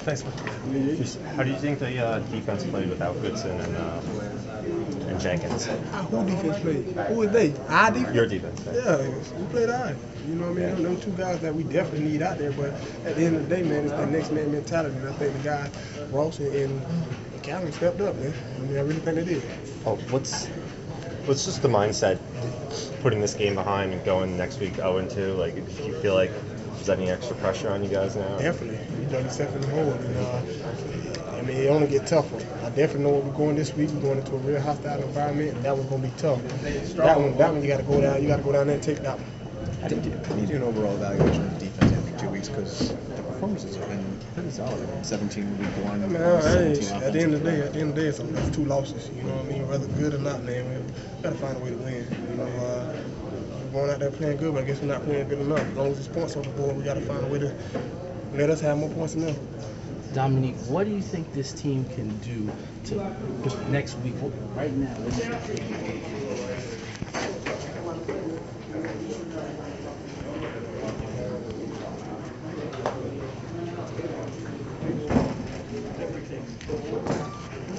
Thanks, man. Just how do you think the uh, defense played without Goodson and uh, and Jenkins? Who defense played? Who is they? Our defense? Your defense. right? Yeah, we played right. You know what I mean? Them two guys that we definitely need out there. But at the end of the day, man, it's that next man mentality. And I think the guy, Ross and, and Calvin stepped up, man. I mean, I really think they did. Oh, what's what's just the mindset putting this game behind and going next week 0 and 2? Like, do you feel like is that any extra pressure on you guys now? Definitely. You dug yourself in the hole. And, uh, I mean, it only get tougher. I definitely know where we're going this week. We're going into a real hostile environment, and that one's going to be tough. That one, that one, you got to go down. You got to go down there and take that one. I did you need an overall evaluation of the defense after two weeks because the performances have been pretty solid. 17 week one, I mean, I, I 17 at the end of the day, at the end of the day, it's, it's two losses. You know what I mean? Whether good or not, man, we gotta find a way to win. You know, going out there playing good, but I guess we're not playing good enough. As long as there's points on the board, we gotta find a way to let us have more points than them. Dominique, what do you think this team can do to next week? Right now,